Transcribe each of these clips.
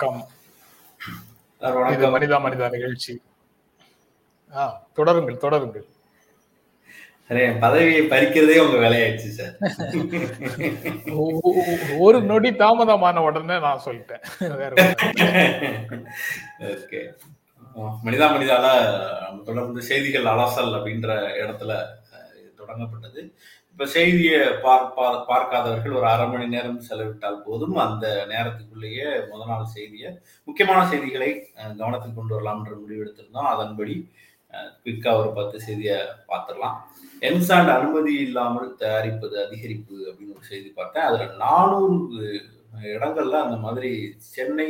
வணக்கம். இது மனிதா மனிதா நிகழ்ச்சி. தொடருங்கள் தொடருங்கள். பதவியை பறிக்கிறதே உங்க வேலையாயிடுச்சு சார். ஒரு நொடி தாமதமான உடனே நான் சொல்லிட்டேன். ஓகே. மனிதா மனிதால தொடர்ந்து செய்திகள் அலசல் அப்படின்ற இடத்துல தொடங்கப்பட்டது. இப்போ செய்தியை பார்ப்பா பார்க்காதவர்கள் ஒரு அரை மணி நேரம் செலவிட்டால் போதும். அந்த நேரத்துக்குள்ளேயே முத நாள் செய்தியை முக்கியமான செய்திகளை கவனத்தில் கொண்டு வரலாம்ன்ற முடிவு எடுத்திருந்தோம். அதன்படி குயிக்காக ஒரு பத்து செய்தியை பார்த்துடலாம். எம்சாண்ட் அனுமதி இல்லாமல் தயாரிப்பது அதிகரிப்பு அப்படின்னு ஒரு செய்தி பார்த்தேன். அதில் நானூறு இடங்கள்ல அந்த மாதிரி சென்னை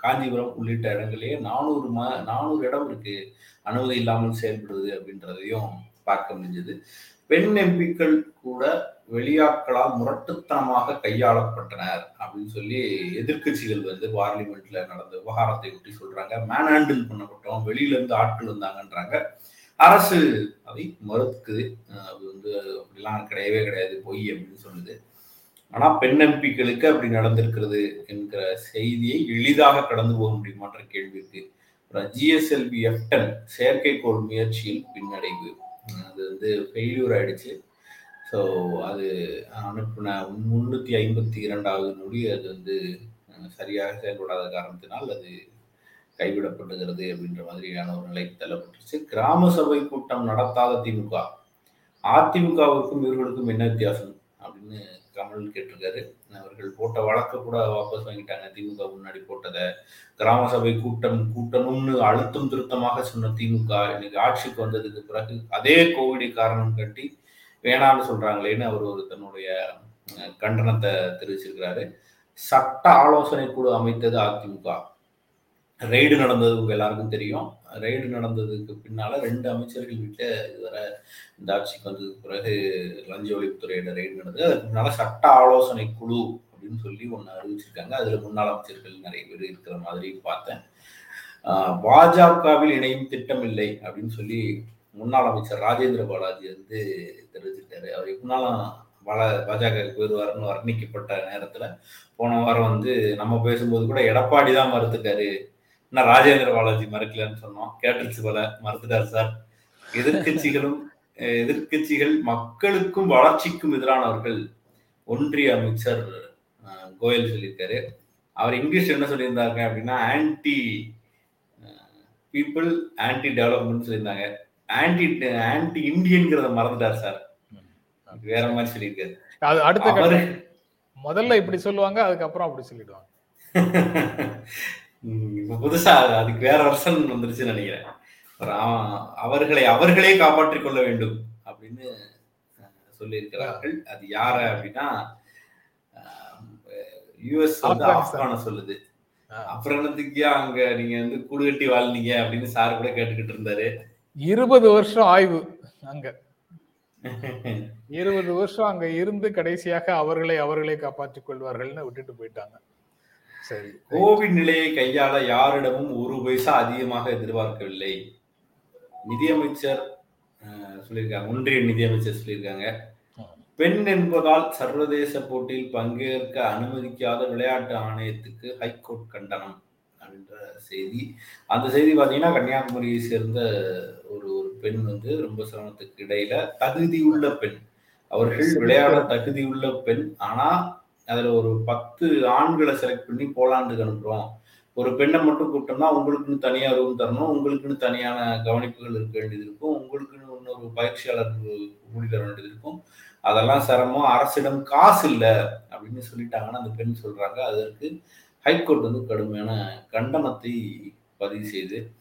காஞ்சிபுரம் உள்ளிட்ட இடங்கள்லயே நானூறு ம நானூறு இடம் இருக்கு. அனுமதி இல்லாமல் செயல்படுது அப்படின்றதையும் பார்க்க முடிஞ்சது. பெண் எம்பிக்கள் கூட வெளியாட்களால் முரட்டுத்தனமாக கையாளப்பட்டனர் அப்படின்னு சொல்லி எதிர்க்கட்சிகள் வந்து பார்லிமெண்ட்ல நடந்த விவகாரத்தை ஒட்டி சொல்றாங்க. மேன் ஹேண்டில் பண்ணப்பட்டோம் வெளியில இருந்து ஆட்கள் வந்தாங்கன்றாங்க. அரசு அதை மறுக்குது அது வந்து அப்படிலாம் கிடையவே கிடையாது பொய் அப்படின்னு சொல்லுது. ஆனா பெண் எம்பிக்களுக்கு அப்படி நடந்திருக்கிறது என்கிற செய்தியை எளிதாக கடந்து போக முடியுமான்ற கேள்வி இருக்கு. ஜிஎஸ்எல்வி எஃப்டன் செயற்கைக்கோள் முயற்சியில் பின்னடைவு அது வந்து ஃபெயில்யூர் ஆயிடுச்சு. ஸோ அது அனுப்பின முந்நூற்றி ஐம்பத்தி இரண்டாவது நொடி அது வந்து சரியாக செயல்படாத காரணத்தினால் அது கைவிடப்படுகிறது அப்படின்ற மாதிரியான ஒரு நிலைக்கு தள்ளப்பட்டுருச்சு. கிராம சபை கூட்டம் நடத்தாத திமுக. அதிமுகவிற்கும் இவர்களுக்கும் என்ன வித்தியாசம் அப்படின்னு கமல் கேட்டிருக்காரு. அவர்கள் போட்ட வழக்கு கூட வாபஸ் வாங்கிட்டாங்க. திமுக முன்னாடி போட்டதை. கிராம சபை கூட்டம் கூட்டணும்னு அழுத்தம் திருத்தமாக சொன்ன திமுக இன்னைக்கு ஆட்சிக்கு வந்ததுக்கு பிறகு அதே கோவிடை காரணம் கட்டி வேணாம்னு சொல்றாங்களேன்னு அவர் ஒரு தன்னுடைய கண்டனத்தை தெரிவிச்சிருக்கிறாரு. சட்ட ஆலோசனை குழு அமைத்தது அதிமுக. ரெய்டு நடந்தது உங்க எல்லாருக்கும் தெரியும். ரெய்டு நடந்ததுக்கு பின்னால ரெண்டு அமைச்சர்கள் வீட்டில் இதுவரை இந்த ஆட்சிக்கு வந்ததுக்கு பிறகு லஞ்ச ஒழிப்புத்துறையோட ரெய்டு நடந்தது. அதுக்கு முன்னால சட்ட ஆலோசனை குழு அப்படின்னு சொல்லி ஒன்று அறிவிச்சிருக்காங்க. அதுல முன்னாள் அமைச்சர்கள் நிறைய பேர் இருக்கிற மாதிரி பார்த்தேன். பாஜகவில் இணையும் திட்டம் இல்லை அப்படின்னு சொல்லி முன்னாள் அமைச்சர் ராஜேந்திர பாலாஜி வந்து தெரிவிச்சிருக்காரு. அவர் எப்படினாலும் பல பாஜகவுக்கு வருவாருன்னு வர்ணிக்கப்பட்ட நேரத்துல போன வாரம் வந்து நம்ம பேசும்போது கூட எடப்பாடி தான் மறுத்துட்டாரு. என்ன ராஜேந்திர பாலாஜி மறுக்கலன்னு சொன்னோம். கேட்டுருச்சு போல மறுத்துட்டாரு சார். எதிர்க்கட்சிகளும் அஹ் எதிர்க்கட்சிகள் மக்களுக்கும் வளர்ச்சிக்கும் எதிரானவர்கள் ஒன்றிய அமைச்சர் கோயல் சொல்லியிருக்காரு. அவர் இங்கிலீஷ் என்ன சொல்லியிருந்தாங்க அப்படின்னா ஆன்டி பீப்புள் ஆன்டி டெவலப்மெண்ட் சொல்லியிருந்தாங்க. ஆன்டி ஆன்டி இந்தியன்கிறத மறந்துட்டார் சார். வேற மாதிரி சொல்லியிருக்காரு. அது அடுத்த முதல்ல இப்படி சொல்லுவாங்க அதுக்கப்புறம் அப்படி சொல்லிடுவாங்க. இப்ப புதுசா அது- அதுக்கு வேற வருஷன் வந்துருச்சுன்னு நினைக்கிறேன். அவர்களை அவர்களே காப்பாற்றிக் கொள்ள வேண்டும் அப்படின்னு சொல்லியிருக்கிறார்கள். அது யார அப்படின்னா யுஎஸ் வந்து. ஆப்கான சொல்லுது. என்னத்துக்கு அங்க நீங்க வந்து கூடு கட்டி வாழ்ந்தீங்க அப்படின்னு சார் கூட கேட்டுக்கிட்டு இருந்தாரு. இருபது வருஷம் ஆய்வு அங்க. இருபது வருஷம் அங்க இருந்து கடைசியாக அவர்களை அவர்களே காப்பாற்றிக் கொள்வார்கள்னு விட்டுட்டு போயிட்டாங்க. சரி. கோவிட் நிலையை கையாள யாரிடமும் ஒரு பைசா அதிகமாக எதிர்பார்க்கவில்லை. நிதியமைச்சர் சொல்லியிருக்காங்க. ஒன்றிய நிதியமைச்சர் சொல்லியிருக்காங்க. பெண் என்பதால் சர்வதேச போட்டியில் பங்கேற்க அனுமதிக்காத விளையாட்டு ஆணையத்துக்கு ஹைகோர்ட் கண்டனம் அப்படின்ற செய்தி. அந்த செய்தி பார்த்தீங்கன்னா கன்னியாகுமரியை சேர்ந்த ஒரு ஒரு பெண் வந்து ரொம்ப சிரமத்துக்கு இடையில தகுதியுள்ள பெண். அவர்கள் விளையாட தகுதியுள்ள பெண். ஆனா அதில் ஒரு பத்து ஆண்களை செலக்ட் பண்ணி போலாண்டுக்கு அனுப்புகிறோம் ஒரு பெண்ணை மட்டும் கூப்பிட்டோம்னா உங்களுக்குன்னு தனியாக ரூம் தரணும் உங்களுக்குன்னு தனியான கவனிப்புகள் இருக்க வேண்டியது இருக்கும் உங்களுக்குன்னு இன்னொரு பயிற்சியாளர் கூடி தர வேண்டியது இருக்கும். அதெல்லாம் சிரமம் அரசிடம் காசு இல்லை அப்படின்னு சொல்லிட்டாங்கன்னு அந்த பெண் சொல்கிறாங்க அதற்கு ஹைகோர்ட் வந்து கடுமையான கண்டனத்தை பதிவு செய்து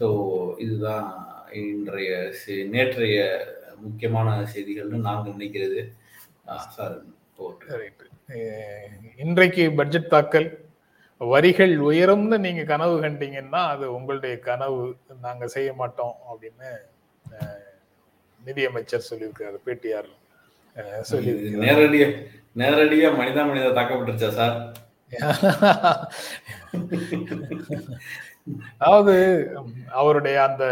ஸோ இதுதான் இன்றைய செ- நேற்றைய முக்கியமான செய்திகள்னு நாங்கள் நினைக்கிறது. சார் போட்டு. இன்றைக்கு பட்ஜெட் தாக்கல் வரிகள் உயரும்னு நீங்க கனவு கண்டீங்கன்னா அது உங்களுடைய கனவு நாங்க செய்ய மாட்டோம் அப்படின்னு நிதியமைச்சர் சொல்லியிருக்காரு அஹ், சொல்லியிருக்கிறார். நேரடியா நேரடியா மனிதா மனிதா தாக்கப்பட்டுருச்சா சார்? அதாவது அவருடைய அந்த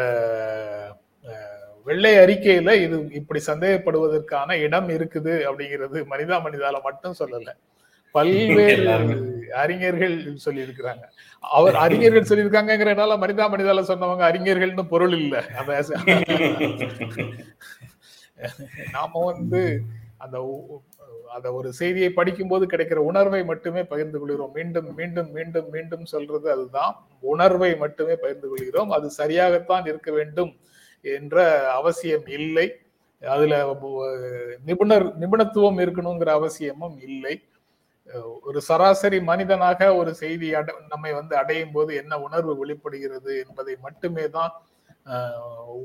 வெள்ளை அறிக்கையில இது இப்படி சந்தேகப்படுவதற்கான இடம் இருக்குது அப்படிங்கிறது மனிதா மனிதால மட்டும் சொல்லல. பல்வேறு. அறிஞர்கள் சொல்லியிருக்கிறாங்க. அவர் அறிஞர்கள் சொல்லியிருக்காங்கிறனால மனிதா மனிதால சொன்னவங்க அறிஞர்கள்னு பொருள் இல்ல. அந்த நாம வந்து அந்த அந்த ஒரு செய்தியை படிக்கும்போது கிடைக்கிற உணர்வை மட்டுமே பகிர்ந்து கொள்கிறோம். மீண்டும் மீண்டும் மீண்டும் மீண்டும் சொல்றது அதுதான். உணர்வை மட்டுமே பகிர்ந்து கொள்கிறோம். அது சரியாகத்தான் இருக்க வேண்டும். என்ற அவசியம் இல்லை. அதுல நிபுணர் நிபுணத்துவம் இருக்கணுங்கிற அவசியமும் இல்லை. ஒரு சராசரி மனிதனாக ஒரு செய்தி அட நம்மை வந்து அடையும் போது என்ன உணர்வு வெளிப்படுகிறது என்பதை மட்டுமே தான்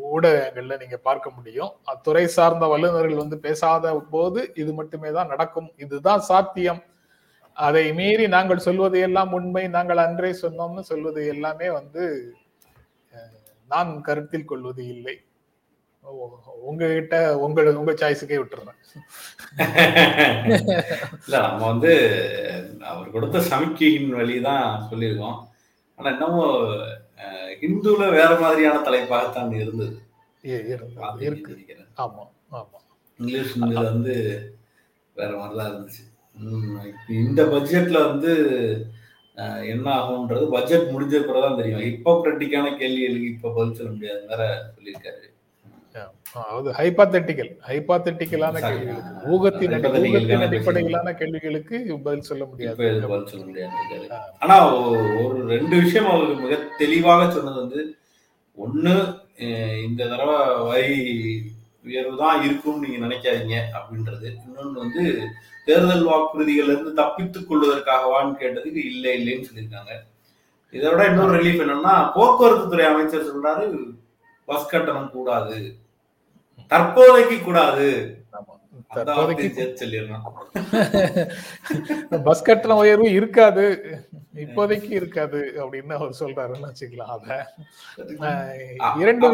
ஊடகங்கள்ல நீங்க பார்க்க முடியும். அத்துறை சார்ந்த வல்லுநர்கள் வந்து பேசாத போது இது மட்டுமே தான் நடக்கும். இதுதான் சாத்தியம். அதை மீறி நாங்கள் சொல்வது எல்லாம் உண்மை. நாங்கள் அன்றே சொன்னோம்னு சொல்வது எல்லாமே வந்து நான் கருத்தில் கொள்வது இல்லை. உங்ககிட்ட உங்க உங்க சாய்ஸுக்கே விட்டுறேன். இல்ல நம்ம வந்து அவர் கொடுத்த சமிக்கையின் வழிதான் சொல்லியிருக்கோம். ஆனா இன்னமும் அஹ், ஹிந்துல வேற மாதிரியான தலைப்பாகத்தான் இருந்தது. ஆமா ஆமா. இங்கிலீஷ் வந்து வேற மாதிரிதான் இருந்துச்சு. இந்த பட்ஜெட்ல வந்து என்ன ஆகும்ன்றது பட்ஜெட் முடிஞ்ச பிறகுதான் தெரியும். ஹிப்போக்ரட்டிக்கான கேள்விகளுக்கு இப்ப பதில் சொல்ல முடியாது வேற சொல்லியிருக்காரு. அதாவது ஹைபாத்தட்டிக்கல் ஹைபாத்தட்டிக்கலான. கேள்விகளுக்கு ஊகத்தின் ஊகத்தின் அடிப்படையிலான கேள்விகளுக்கு பதில் சொல்ல முடியாது. பதில் சொல்ல முடியாது ஆனா ஒரு ரெண்டு விஷயம் அவர் மிக தெளிவாக சொன்னது வந்து ஒண்ணு இந்த தடவை வரி உயர்வு தான் இருக்கும்னு நீங்க நினைக்காதீங்க அப்படின்றது. இன்னொன்னு வந்து தேர்தல் வாக்குறுதிகள்ல இருந்து தப்பித்துக் கொள்வதற்காகவான்னு கேட்டதுக்கு இல்லை இல்லைன்னு சொல்லியிருக்காங்க. இதை விட இன்னொரு ரிலீஃப் என்னன்னா போக்குவரத்து துறை அமைச்சர் சொல்றாரு பஸ் கட்டணம் கூடாது. தற்போதைக்கு கூடாது. பஸ் கட்டண உயர்வு இருக்காது. இப்போதைக்கு இருக்காது அப்படின்னு அவர் சொல்றாருன்னு வச்சுக்கலாம். அத இரண்டு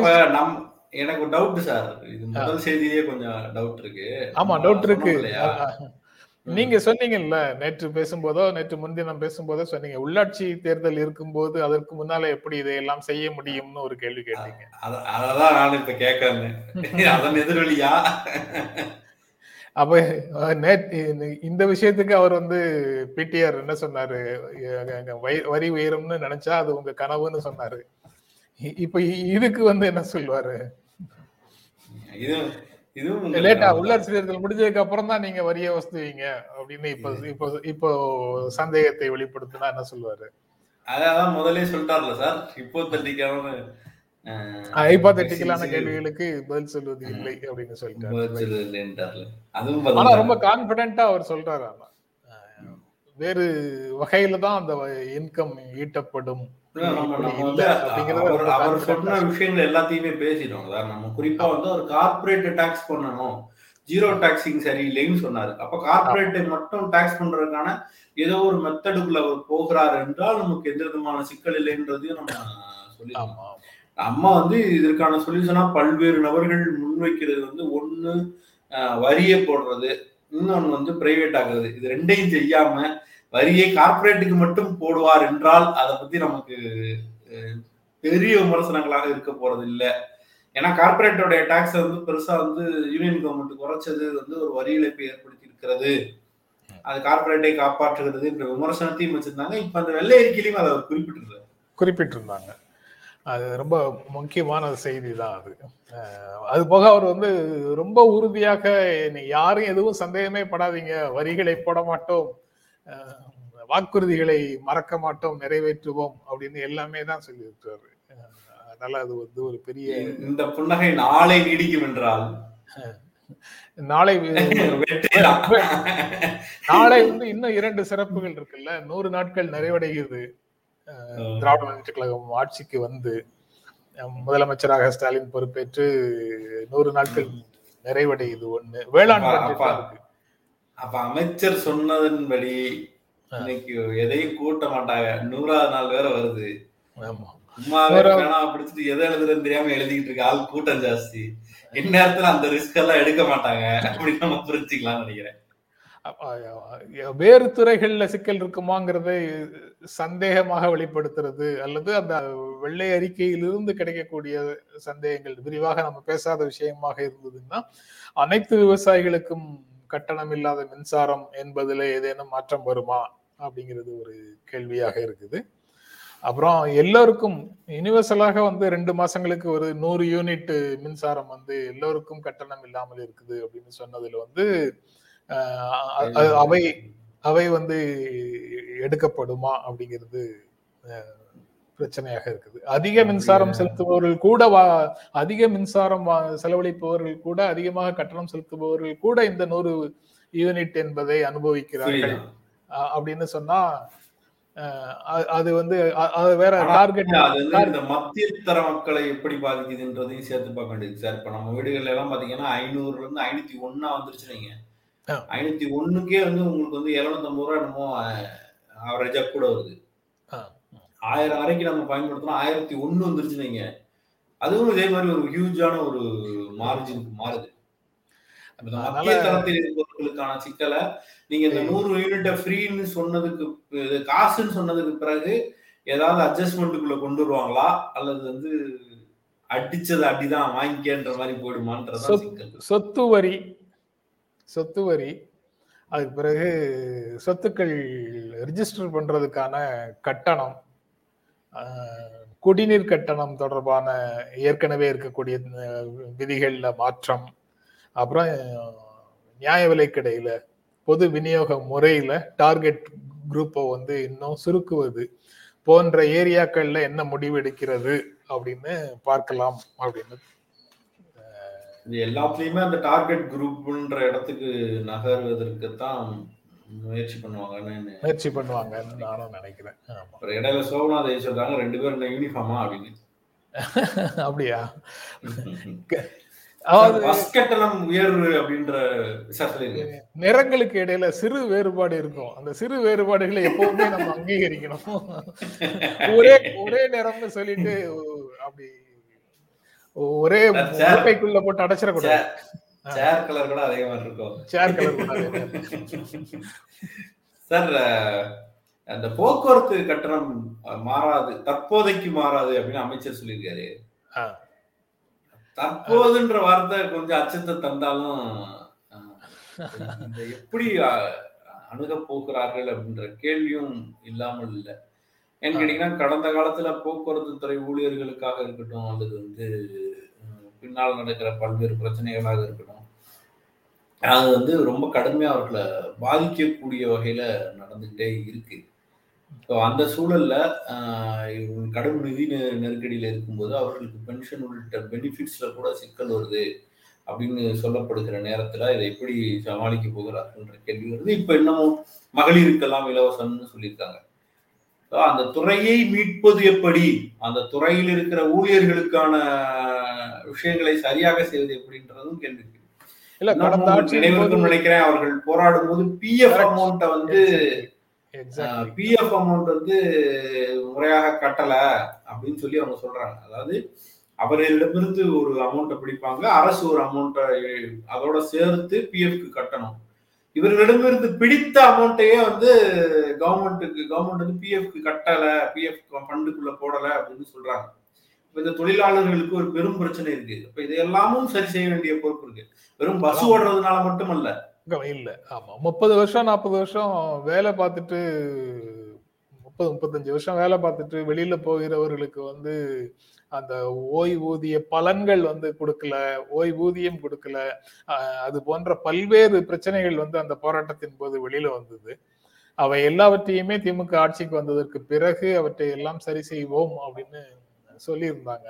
எனக்கு டவுட் சார் இது முதல் செய்தியிலேயே கொஞ்சம் டவுட் இருக்கு. ஆமா டவுட் இருக்கு. நீங்க சொன்னீங்கல்ல நேற்று பேசும்போதோ நேற்று முன்தினம் பேசும்போதோ சொன்னீங்க உள்ளாட்சி தேர்தல் இருக்கும்போது அதற்கு முன்னால எப்படி இதையெல்லாம் செய்ய முடியும்னு ஒரு கேள்வி கேட்டீங்க. அத- அததான் நான் இப்ப கேட்கறேன் அதன் எதிரொலியா? அப்ப இந்த விஷயத்துக்கு அவர் வந்து பிடிஆர் என்ன சொன்னாரு? வரி- உயரும்னு நினைச்சா அது உங்க கனவுன்னு சொன்னாரு. இப்ப இதுக்கு வந்து என்ன சொல்லுவாரு? இது இதுவும் லேட்டா? உள்ளாட்சி தேர்தல் முடிஞ்சதுக்கு அப்புறம் தான் நீங்க வரியை வசூலிங்க அப்படின்னு இப்ப இப்போ இப்போ சந்தேகத்தை வெளிப்படுத்தினா என்ன சொல்லுவாரு? அதான் முதல்ல சொல்லிட்டார்ல சார். இப்போ தட்டிக்காம ஹைபாத்தட்டிக்கலான கேள்விகளுக்கு பதில் சொல்வது இல்லை அப்படின்னு சொல்லிட்டாரு. ஆனா ரொம்ப கான்பிடென்ட்டா அவர் சொல்றாரு ஆனா. வேறு வகையில தான் அந்த இன்கம் ஈட்டப்படும் நம்ம- நம்ம அவர் சொன்ன விஷயங்கள் எல்லாத்தையுமே பேசிட்டோம் அதாவது நம்ம குறிப்பா வந்து ஒரு கார்ப்பரேட் டாக்ஸ் பண்ணணும். ஜீரோ டாக்ஸிங் சரியில்லைன்னு சொன்னாரு. அப்ப கார்ப்பரேட்டை மட்டும் டாக்ஸ் பண்றதுக்கான ஏதோ ஒரு மெத்தடுக்குள்ள அவர் போகிறார் என்றால் நமக்கு எந்த விதமான சிக்கல் இல்லைன்றதையும் நம்ம சொல்லிடலாம் ஆமா அம்மா வந்து இதற்கான சொல்யூஷனா பல்வேறு நபர்கள் முன்வைக்கிறது வந்து ஒண்ணு வரியை போடுறது இன்னொன்னு வந்து பிரைவேட் ஆகுறது இது ரெண்டையும் செய்யாம வரியை கார்ப்பரேட்டுக்கு மட்டும் போடுவார் என்றால் அதை பத்தி நமக்கு பெரிய விமர்சனங்களாக இருக்க போறது இல்லை ஏன்னா கார்ப்பரேட்டோடைய டாக்ஸ் வந்து பெருசா வந்து யூனியன் கவர்மெண்ட் குறைச்சது வந்து ஒரு வரி இழப்பை ஏற்படுத்தி இருக்கிறது அது கார்ப்பரேட்டை காப்பாற்றுகிறது என்ற விமர்சனத்தையும் வச்சிருந்தாங்க. இப்ப அந்த வெள்ளை அறிக்கையிலையும் அதை அவர் குறிப்பிட்டிருந்தாங்க. அது ரொம்ப முக்கியமான செய்தி தான் அது அது போக அவர் வந்து ரொம்ப உறுதியாக யாரும் எதுவும் சந்தேகமே படாதீங்க. வரிகளை போட மாட்டோம். வாக்குறுதிகளை மறக்க மாட்டோம் நிறைவேற்றுவோம் அப்படின்னு எல்லாமே தான் சொல்லியிருக்காரு அஹ் அதனால அது வந்து ஒரு பெரிய இந்த புன்னகை நாளை நீடிக்கும் என்றால்? நாளை. நாளை வந்து இன்னும் இரண்டு சிறப்புகள் இருக்குல்ல. நூறு நாட்கள் நிறைவடைகிறது. திராவிட முன்னேற்ற கழகம் ஆட்சிக்கு வந்து முதலமைச்சராக ஸ்டாலின் பொறுப்பேற்று நூறு நாட்கள் நிறைவடையுது ஒண்ணு. வேளாண் அப்ப அமைச்சர் சொன்னதன்படி இன்னைக்கு எதையும் கூட்ட மாட்டாங்க. நூறாவது நாள் வேற வருது. ஆமா. சும்மாவே வேற- பேனா பிடிச்சிட்டு எதை எழுதுறதுன்னு தெரியாம எழுதிட்டு இருக்க ஆள் கூட்டம் ஜாஸ்தி. இந்நேரத்துல அந்த ரிஸ்க் எல்லாம் எடுக்க மாட்டாங்க அப்படின்னு நம்ம புரிஞ்சுக்கலாம்னு நினைக்கிறேன். வேறு துறைகள்ல சிக்கல் இருக்குமாங்கிறதை சந்தேகமாக வெளிப்படுத்துறது அல்லது அந்த வெள்ளை அறிக்கையிலிருந்து கிடைக்கக்கூடிய சந்தேகங்கள் விரிவாக நம்ம பேசாத விஷயமாக இருந்ததுன்னா அனைத்து விவசாயிகளுக்கும் கட்டணம் இல்லாத மின்சாரம் என்பதில் ஏதேனும் மாற்றம் வருமா அப்படிங்கிறது ஒரு கேள்வியாக இருக்குது. அப்புறம் எல்லோருக்கும் யுனிவர்சலாக வந்து ரெண்டு மாசங்களுக்கு ஒரு நூறு யூனிட் மின்சாரம் வந்து எல்லோருக்கும் கட்டணம் இல்லாமல் இருக்குது அப்படின்னு சொன்னதுல வந்து அவை அவை வந்து எடுக்கப்படுமா அப்படிங்கிறது பிரச்சனையாக இருக்குது. அதிக மின்சாரம் செலுத்துபவர்கள் கூட வா- அதிக மின்சாரம் செலவழிப்பவர்கள் கூட அதிகமாக கட்டணம் செலுத்துபவர்கள் கூட இந்த நூறு யூனிட் என்பதை அனுபவிக்கிறார்கள். அப்படின்னு சொன்னா அது வந்து அது வேற டார்கெட் இந்த மத்திய தர மக்களை எப்படி பாதிக்குதுன்றதையும் சேர்த்து பார்க்க வேண்டியது சார் இப்ப நம்ம வீடுகள்ல எல்லாம் பாத்தீங்கன்னா ஐநூறுல இருந்து ஐநூத்தி ஒன்னா வந்துருச்சு நீங்க. ஐநூத்தி ஒண்ணுக்கே வந்து உங்களுக்கு வந்து எழுநூத்தி ஐம்பது ரூபா என்னமோ ஆவரேஜா கூட வருது. ஆயிரம் வரைக்கும் நம்ம பயன்படுத்தினா ஆயிரத்தி ஒண்ணு வந்துருச்சு நீங்க அதுவும் இதே மாதிரி ஒரு ஹியூஜான ஒரு மார்ஜினுக்கு மாறுது. மத்திய தரத்தில் இருப்பவர்களுக்கான சிக்கலை நீங்க இந்த நூறு யூனிட்ட ஃப்ரீன்னு சொன்னதுக்கு காசுன்னு சொன்னதுக்கு பிறகு ஏதாவது அட்ஜஸ்ட்மெண்ட்டுக்குள்ள கொண்டு வருவாங்களா? அல்லது வந்து அடிச்சது அடிதான் வாங்கிக்கன்ற மாதிரி சிக்கல். சொத்து வரி. சொத்து வரி. அதுக்கு பிறகு சொத்துக்கள் ரிஜிஸ்டர் பண்றதுக்கான கட்டணம். குடிநீர் கட்டணம் தொடர்பான ஏற்கனவே இருக்கக்கூடிய விதிகளில் மாற்றம் அப்புறம் நியாய விலைக்கடையில பொது விநியோக முறையில் டார்கெட் குரூப்பை வந்து இன்னும் சுருக்குவது போன்ற ஏரியாக்கள்ல என்ன முடிவு எடுக்கிறது அப்படின்னு பார்க்கலாம் அப்படின்னு. இது எல்லாத்துலயுமே அந்த டார்கெட் குரூப்ன்ற இடத்துக்கு நகர்வதற்கு தான் முயற்சி பண்ணுவாங்கன்னு முயற்சி பண்ணுவாங்கன்னு நானும் நினைக்கிறேன். இடையில சோபநாதை சொல்றாங்க ரெண்டு பேரும் யூனிஃபார்மா அப்படின்னு. அப்படியா? நிறங்களுக்கு இடையில சிறு வேறுபாடு இருக்கும். அந்த சிறு வேறுபாடுகளை எப்பவுமே நம்ம அங்கீகரிக்கணும். ஒரே ஒரே நிறம்னு சொல்லிட்டு அப்படி ஒரே போட்டு அடைச்சிடக்கூடாது. சேர் கலர் கூட அதே மாதிரி இருக்கும். சேர் கலர் சார் அந்த போக்குவரத்து கட்டணம் மாறாது தற்போதைக்கு மாறாது அப்படின்னு அமைச்சர் சொல்லியிருக்காரு. தற்போதுன்ற வார்த்தை கொஞ்சம் அச்சத்தை தந்தாலும் எப்படி அணுக போகிறார்கள் அப்படின்ற கேள்வியும் இல்லாமல் இல்லை. ஏன்னு கேட்டீங்கன்னா கடந்த காலத்துல போக்குவரத்து துறை ஊழியர்களுக்காக இருக்கட்டும் அல்லது வந்து பின்னால் நடக்கிற பல்வேறு பிரச்சனைகளாக இருக்கட்டும் அது வந்து ரொம்ப கடுமையாக அவர்களை பாதிக்கக்கூடிய வகையில் நடந்துகிட்டே இருக்கு. ஸோ அந்த சூழலில் இவங்க கடும் நிதி நெருக்கடியில் இருக்கும்போது அவர்களுக்கு பென்ஷன் உள்ளிட்ட பெனிஃபிட்ஸில் கூட சிக்கல் வருது அப்படின்னு சொல்லப்படுகிற நேரத்தில் இதை எப்படி சமாளிக்க போகிறார்கள்ன்ற கேள்வி வருது. இப்போ இன்னமும் மகளிருக்கெல்லாம் இலவசம்னு சொல்லியிருக்காங்க. அந்த துறையை மீட்பது எப்படி? அந்த துறையில் இருக்கிற ஊழியர்களுக்கான விஷயங்களை சரியாக செய்வது எப்படின்றதும் கேள்வி. இல்ல கடந்த போது நினைக்கிறேன் அவர்கள் போராடும் போது பிஎஃப். அமௌண்ட்டை வந்து பிஎஃப் அமௌண்ட் வந்து முறையாக கட்டல அப்படின்னு சொல்லி அவங்க சொல்றாங்க. அதாவது அவர்களிடமிருந்து ஒரு அமௌண்ட்டை பிடிப்பாங்க அரசு ஒரு அமௌண்ட்டை அதோட சேர்த்து பிஎஃப்க்கு கட்டணும். இவர்களிடமிருந்து பிடித்த அமௌண்ட்டையே வந்து கவர்மெண்ட்டுக்கு கவர்மெண்ட் வந்து பிஎஃப்க்கு கட்டல பிஎஃப் ஃபண்டுக்குள்ள போடல அப்படின்னு சொல்றாங்க. இந்த தொழிலாளர்களுக்கு ஒரு பெரும் பிரச்சனை இருக்கு. இப்ப இது எல்லாமும் சரி செய்ய வேண்டிய பொறுப்பு இருக்கு. வெறும் பஸ். ஓடுறதுனால மட்டுமல்ல. இல்ல ஆமா. முப்பது வருஷம் நாற்பது வருஷம் வேலை பார்த்துட்டு முப்பது முப்பத்தஞ்சு வருஷம் வேலை பார்த்துட்டு வெளியில போகிறவர்களுக்கு வந்து அந்த ஓய்வூதிய பலன்கள் வந்து கொடுக்கல ஓய்வூதியம் கொடுக்கல. அது போன்ற பல்வேறு பிரச்சனைகள் வந்து அந்த போராட்டத்தின் போது வெளியில வந்தது. அவை எல்லாவற்றையுமே திமுக ஆட்சிக்கு வந்ததற்கு பிறகு அவற்றை எல்லாம் சரி செய்வோம் அப்படின்னு சொல்லியிருந்தாங்க.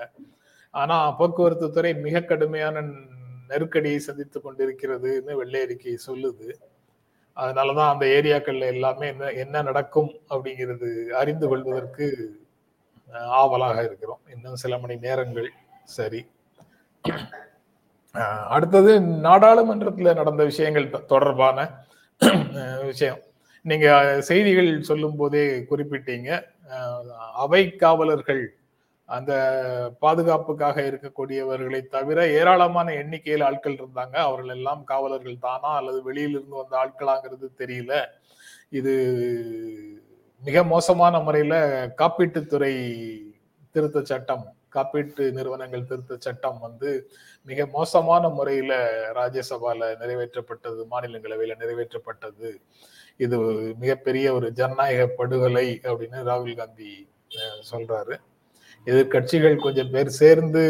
ஆனா போக்குவரத்து துறை மிக கடுமையான நெருக்கடியை சந்தித்துக் கொண்டிருக்கிறதுன்னு வெள்ளை அறிக்கை சொல்லுது. அதனாலதான் அந்த ஏரியாக்கள்ல எல்லாமே என்ன என்ன நடக்கும் அப்படிங்கிறது அறிந்து கொள்வதற்கு ஆவலாக இருக்கிறோம். இன்னும் சில மணி நேரங்கள் சரி. அடுத்தது நாடாளுமன்றத்துல நடந்த விஷயங்கள் தொடர்பான விஷயம். நீங்க செய்திகள் சொல்லும் போதே குறிப்பிட்டீங்க. அஹ், அவை காவலர்கள் அந்த பாதுகாப்புக்காக இருக்கக்கூடியவர்களை தவிர ஏராளமான எண்ணிக்கையில் ஆட்கள் இருந்தாங்க. அவர்கள் எல்லாம் காவலர்கள் தானா? அல்லது வெளியிலிருந்து வந்த ஆட்களாங்கிறது தெரியல. இது மிக மோசமான முறையில காப்பீட்டுத்துறை திருத்த சட்டம் காப்பீட்டு நிறுவனங்கள் திருத்த சட்டம் வந்து மிக மோசமான முறையில ராஜ்யசபால நிறைவேற்றப்பட்டது மாநிலங்களவையில நிறைவேற்றப்பட்டது. இது மிகப்பெரிய ஒரு ஜனநாயக படுகொலை அப்படின்னு ராகுல் காந்தி சொல்றாரு. எதிர்கட்சிகள் கொஞ்சம் பேர் சேர்ந்து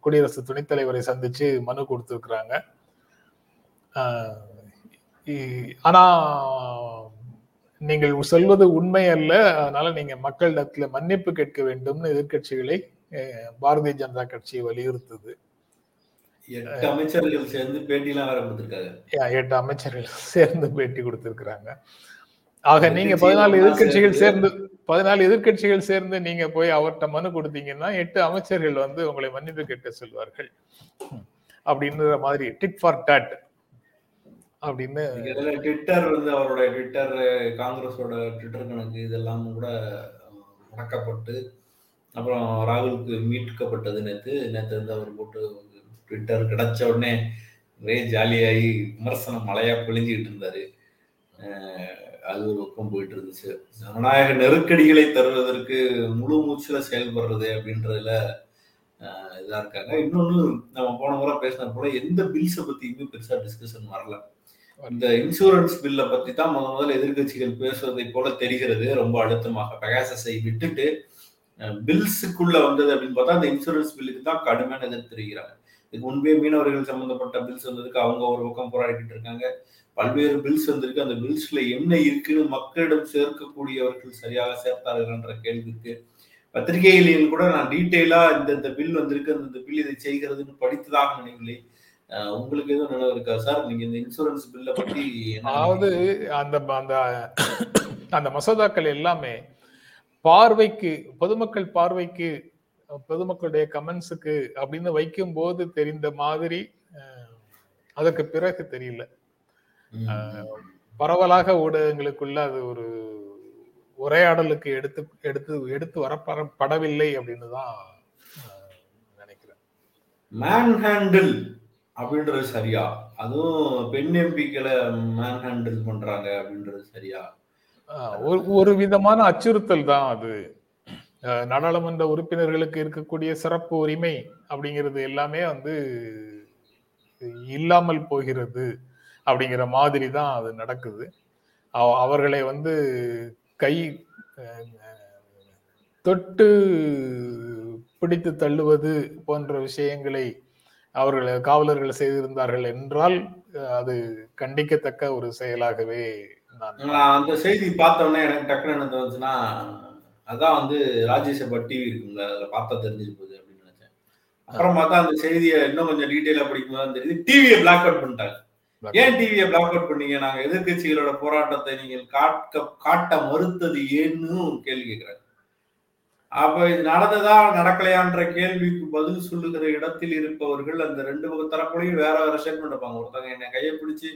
குடியரசு துணைத் தலைவரை சந்திச்சு மனு கொடுத்துருக்குறாங்க. ஆனா நீங்கள் சொல்வது உண்மை அல்ல. அதனால நீங்க மக்களிடத்துல மன்னிப்பு கேட்க வேண்டும்னு எதிர்க்கட்சிகளை அஹ், பாரதிய ஜனதா கட்சி வலியுறுத்துது. எட்டு அமைச்சர்கள் சேர்ந்து பேட்டிலாம் அஹ், எட்டு அமைச்சர்கள் சேர்ந்து பேட்டி கொடுத்திருக்கிறாங்க. ஆக நீங்க பதினாலு சேர்ந்து- சேர்ந்து பதினாலு எதிர்க்கட்சிகள் சேர்ந்து நீங்க போய் அவர்கிட்ட மனு கொடுத்தீங்கன்னா எட்டு அமைச்சர்கள் வந்து உங்களை மன்னிப்பு கேட்க செல்வார்கள். அப்படின்ற மாதிரி டிட் ஃபார் டட் அப்படின்னு ட்விட்டர் வந்து அவருடைய ட்விட்டர் காங்கிரஸோட ட்விட்டர் கணக்கு இதெல்லாம் கூட முடக்கப்பட்டு அப்புறம் ராகுலுக்கு மீட்கப்பட்டது நேத்து. நேத்து வந்து அவர் போட்டு ட்விட்டர் கிடைச்ச உடனே ஒரே ஜாலியாகி விமர்சனம் மழையா பொழிஞ்சுக்கிட்டு இருந்தாரு. அது ஒரு பக்கம் போயிட்டு இருந்துச்சு ஜனநாயக நெருக்கடிகளை தருவதற்கு முழு மூச்சில் செயல்படுறது அப்படின்றதுல இதாக இருக்காங்க. இன்னொன்று நம்ம போன முறை பேசின போல எந்த பில்ஸை பற்றியுமே பெருசாக டிஸ்கஷன் வரல. இந்த இன்சூரன்ஸ் பில்லை பற்றி தான் முத முதல்ல எதிர்கட்சிகள் பேசுவதை போல தெரிகிறது. ரொம்ப அழுத்தமாக பெகாசஸை விட்டுட்டு பில்ஸுக்குள்ள வந்தது அப்படின்னு பார்த்தா அந்த இன்சூரன்ஸ் பில்லுக்கு தான் கடுமையான எதிர்ப்பு தெரிகிறாங்க. இதுக்கு முன்பே மீனவர்கள் சம்பந்தப்பட்ட பில்ஸ் வந்ததுக்கு அவங்க ஒரு பக்கம் போராடிக்கிட்டு இருக்காங்க. பல்வேறு பில்ஸ் வந்திருக்கு. அந்த பில்ஸ்ல என்ன இருக்குன்னு மக்களிடம் சேர்க்கக்கூடியவர்கள் சரியாக சேர்த்தார்கள்ன்ற கேள்விக்கு பத்திரிகைகளில் கூட நான் டீட்டெயிலா இந்த இந்த பில் வந்திருக்கு. அந்த பில் இதை செய்கிறதுன்னு படித்ததாக நினைவில்லை. உங்களுக்கு எதுவும் நினைவு இருக்கா சார் நீங்க இந்த இன்சூரன்ஸ் பில்ல பத்தி அதாவது அந்த அந்த அந்த மசோதாக்கள் எல்லாமே பார்வைக்கு பொதுமக்கள் பார்வைக்கு பொதுமக்களுடைய கமெண்ட்ஸுக்கு அப்படின்னு வைக்கும் போது தெரிந்த மாதிரி அதற்கு பிறகு தெரியல. பரவலாக ஊடகங்களுக்குள்ள அது ஒரு உரையாடலுக்கு எடுத்து எடுத்து எடுத்து வரப்படவில்லை அப்படின்னு தான் நினைக்கிறேன். மேன் ஹேண்டில் அப்படின்றது சரியா? அதுவும் பெண் எம்பிக்களை மேன் ஹேண்டில் பண்றாங்க அப்படின்றது சரியா? ஒரு ஒரு விதமான அச்சுறுத்தல் தான் அது. நாடாளுமன்ற உறுப்பினர்களுக்கு இருக்கக்கூடிய சிறப்பு உரிமை அப்படிங்கிறது எல்லாமே வந்து இல்லாமல் போகிறது. அப்படிங்கிற மாதிரி தான் அது நடக்குது. அவர்களை வந்து கை தொட்டு பிடித்து தள்ளுவது போன்ற விஷயங்களை அவர்கள் காவலர்கள் செய்திருந்தார்கள் என்றால் அது கண்டிக்கத்தக்க ஒரு செயலாகவே நான் அந்த செய்தி பார்த்தோன்னே எனக்கு டக்குனு என்ன தோணுச்சுன்னா அதான் வந்து ராஜ்யசபா டிவி இருக்குங்களா அதில் பார்த்தா தெரிஞ்சுட்டு போகுது அப்படின்னு நினைச்சேன். அப்புறம் பார்த்தா அந்த செய்தியை இன்னும் கொஞ்சம் டீட்டெயிலாக படிக்கும்போது தெரியுது. டிவியை பிளாக் அவுட் பண்ணிட்டாங்க. ஏன் டிவியை பிளாக் அவுட் பண்ணீங்க? நாங்க எதிர்க்கட்சிகளோட போராட்டத்தை நீங்கள் காட்ட காட்ட மறுத்தது ஏன்னு கேள்வி கேட்கிறாங்க அப்ப இது நடந்ததா நடக்கலையான்ற கேள்விக்கு பதில் சொல்லுகிற இடத்தில் இருப்பவர்கள் அந்த ரெண்டு பக்க தரப்புலையும் வேற வேற ஸ்டேட்மெண்ட் வைப்பாங்க. ஒருத்தங்க என்னை கையை பிடிச்சி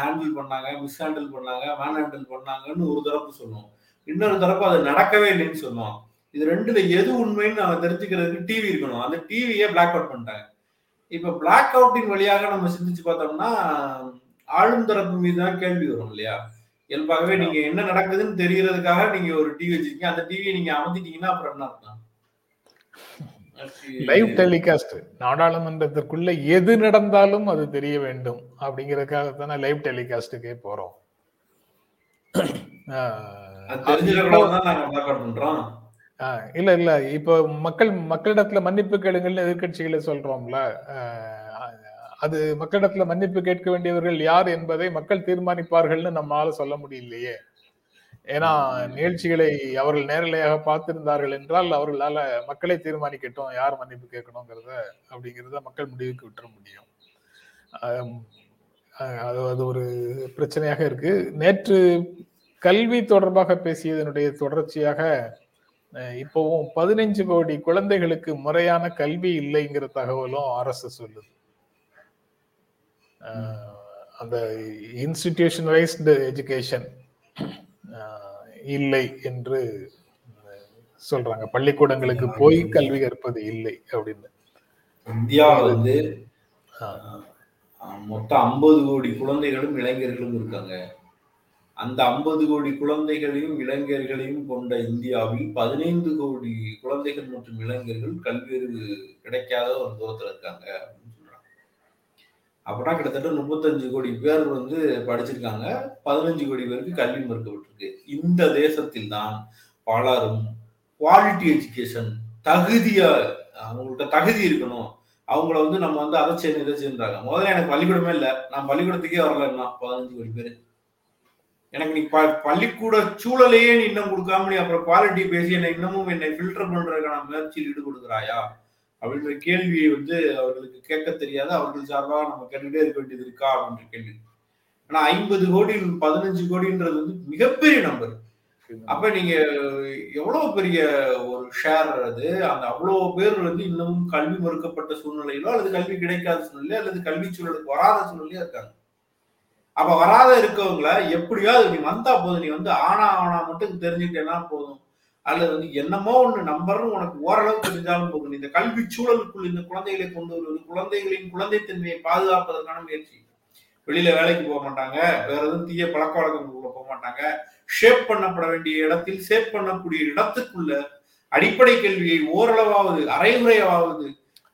ஹேண்டில் பண்ணாங்க மிஸ் ஹேண்டில் பண்ணாங்க மேன் ஹேண்டில் பண்ணாங்கன்னு ஒரு தரப்பு சொல்லுவோம். இன்னொரு தரப்பு அது நடக்கவே இல்லைன்னு சொல்லுவோம் இது ரெண்டுல எது உண்மைன்னு நம்ம தெரிஞ்சுக்கிறதுக்கு டிவி இருக்கணும். அந்த டிவியே பிளாக் அவுட் பண்ணிட்டாங்க. இப்ப பிளாக் அவுட்டின் வழியாக நம்ம சிந்திச்சு பார்த்தோம்னா ஆளும் தரப்பு மீது தான் கேள்வி வரும் இல்லையா? இயல்பாகவே நீங்க என்ன நடக்குதுன்னு தெரியறதுக்காக நீங்க ஒரு டிவி வச்சிருக்கீங்க. அந்த டிவியை நீங்க அமர்த்திட்டீங்கன்னா அப்புறம் என்ன அர்த்தம்? லைவ் டெலிகாஸ்ட் நாடாளுமன்றத்திற்குள்ள எது நடந்தாலும் அது தெரிய வேண்டும் அப்படிங்கறதுக்காகத்தானே லைவ் டெலிகாஸ்டுக்கே போறோம். இல்ல இல்ல. இப்போ மக்கள் மக்களிடத்துல மன்னிப்பு கேளுங்கள்னு எதிர்க்கட்சிகளை சொல்றோம்ல. அது மக்களிடத்துல மன்னிப்பு கேட்க வேண்டியவர்கள் யார் என்பதை மக்கள் தீர்மானிப்பார்கள்னு நம்மளால சொல்ல முடியலையே. ஏன்னா நிகழ்ச்சிகளை அவர்கள் நேரலையாக பார்த்திருந்தார்கள் என்றால் அவர்களால மக்களை தீர்மானிக்கட்டும் யார் மன்னிப்பு கேட்கணுங்கிறத அப்படிங்கிறத மக்கள் முடிவுக்கு விட்டுற முடியும். அது அது ஒரு பிரச்சனையாக இருக்கு. நேற்று கல்வி தொடர்பாக பேசியதனுடைய தொடர்ச்சியாக இப்போவும் பதினைஞ்சு கோடி குழந்தைகளுக்கு முறையான கல்வி இல்லைங்கிற தகவலும் அரசு சொல்லுது. அந்த இன்ஸ்டிடியூஷனலைஸ்டு எஜுகேஷன் இல்லை என்று சொல்றாங்க. பள்ளிக்கூடங்களுக்கு போய் கல்வி கற்பது இல்லை அப்படின்னு. இந்தியாவில் வந்து மொத்தம் ஐம்பது கோடி குழந்தைகளும் இளைஞர்களும் இருக்காங்க. அந்த ஐம்பது கோடி குழந்தைகளையும் இளைஞர்களையும் கொண்ட இந்தியாவில் பதினைந்து கோடி குழந்தைகள் மற்றும் இளைஞர்கள் கல்வியறிவு கிடைக்காத ஒரு தூரத்துல இருக்காங்க அப்படின்னு சொல்றாங்க. அப்படின்னா கிட்டத்தட்ட முப்பத்தஞ்சு கோடி பேர் வந்து படிச்சிருக்காங்க. பதினஞ்சு கோடி பேருக்கு கல்வி மறுக்கப்பட்டிருக்கு. இந்த தேசத்தில் தான் பலரும் குவாலிட்டி எஜுகேஷன் தகுதியா அவங்கள்ட்ட தகுதி இருக்கணும். அவங்கள வந்து நம்ம வந்து அதை செய்யணும் இதை செய்யறாங்க முதல்ல எனக்கு பள்ளிக்கூடமே இல்லை. நான் பள்ளிக்கூடத்துக்கே வரலன்னா பதினஞ்சு கோடி பேர். எனக்கு நீ ப- பள்ளிக்கூட சூழலையே நீ இன்னும் கொடுக்காம நீ அப்புறம் குவாலிட்டி பேசி என்னை இன்னமும் என்னை ஃபில்டர் பண்றதுக்கான முயற்சியில் ஈடுபடுகிறாயா? அப்படின்ற கேள்வியை வந்து அவர்களுக்கு கேட்க தெரியாத. அவர்கள் சார்பாக நம்ம கேட்டுக்கிட்டே இருக்க வேண்டியது இருக்கா? அப்படின்ற கேள்வி. ஆனா ஐம்பது கோடி பதினஞ்சு கோடின்றது வந்து மிகப்பெரிய நம்பர் அப்ப நீங்க எவ்வளவு பெரிய ஒரு ஷேர் அது? அந்த அவ்வளவு பேர் வந்து இன்னமும் கல்வி மறுக்கப்பட்ட சூழ்நிலையிலோ அல்லது கல்வி கிடைக்காத சூழ்நிலையோ அல்லது கல்வி சூழலுக்கு வராத சூழ்நிலையோ இருக்காங்க. அப்ப வராத இருக்கவங்கள எப்படியாவது நீ வந்தா போதும். நீ வந்து ஆனா ஆனா மட்டும் தெரிஞ்சுக்கிட்டேன்னா போதும். அல்லது வந்து என்னமோ ஒண்ணு நம்பர்னு உனக்கு ஓரளவு தெரிஞ்சாலும் போதும். இந்த கல்வி சூழலுக்குள் இந்த குழந்தைகளை கொண்டு வருவது குழந்தைகளின் குழந்தைத்தன்மையை பாதுகாப்பதற்கான முயற்சி. வெளியில வேலைக்கு போக மாட்டாங்க. வேற எதுவும் தீய பழக்க வழக்கங்களுக்குள்ள போக மாட்டாங்க. ஷேப் பண்ணப்பட வேண்டிய இடத்தில் ஷேப் பண்ணக்கூடிய இடத்துக்குள்ள அடிப்படை கல்வியை ஓரளவாவது அரைகுறையாவது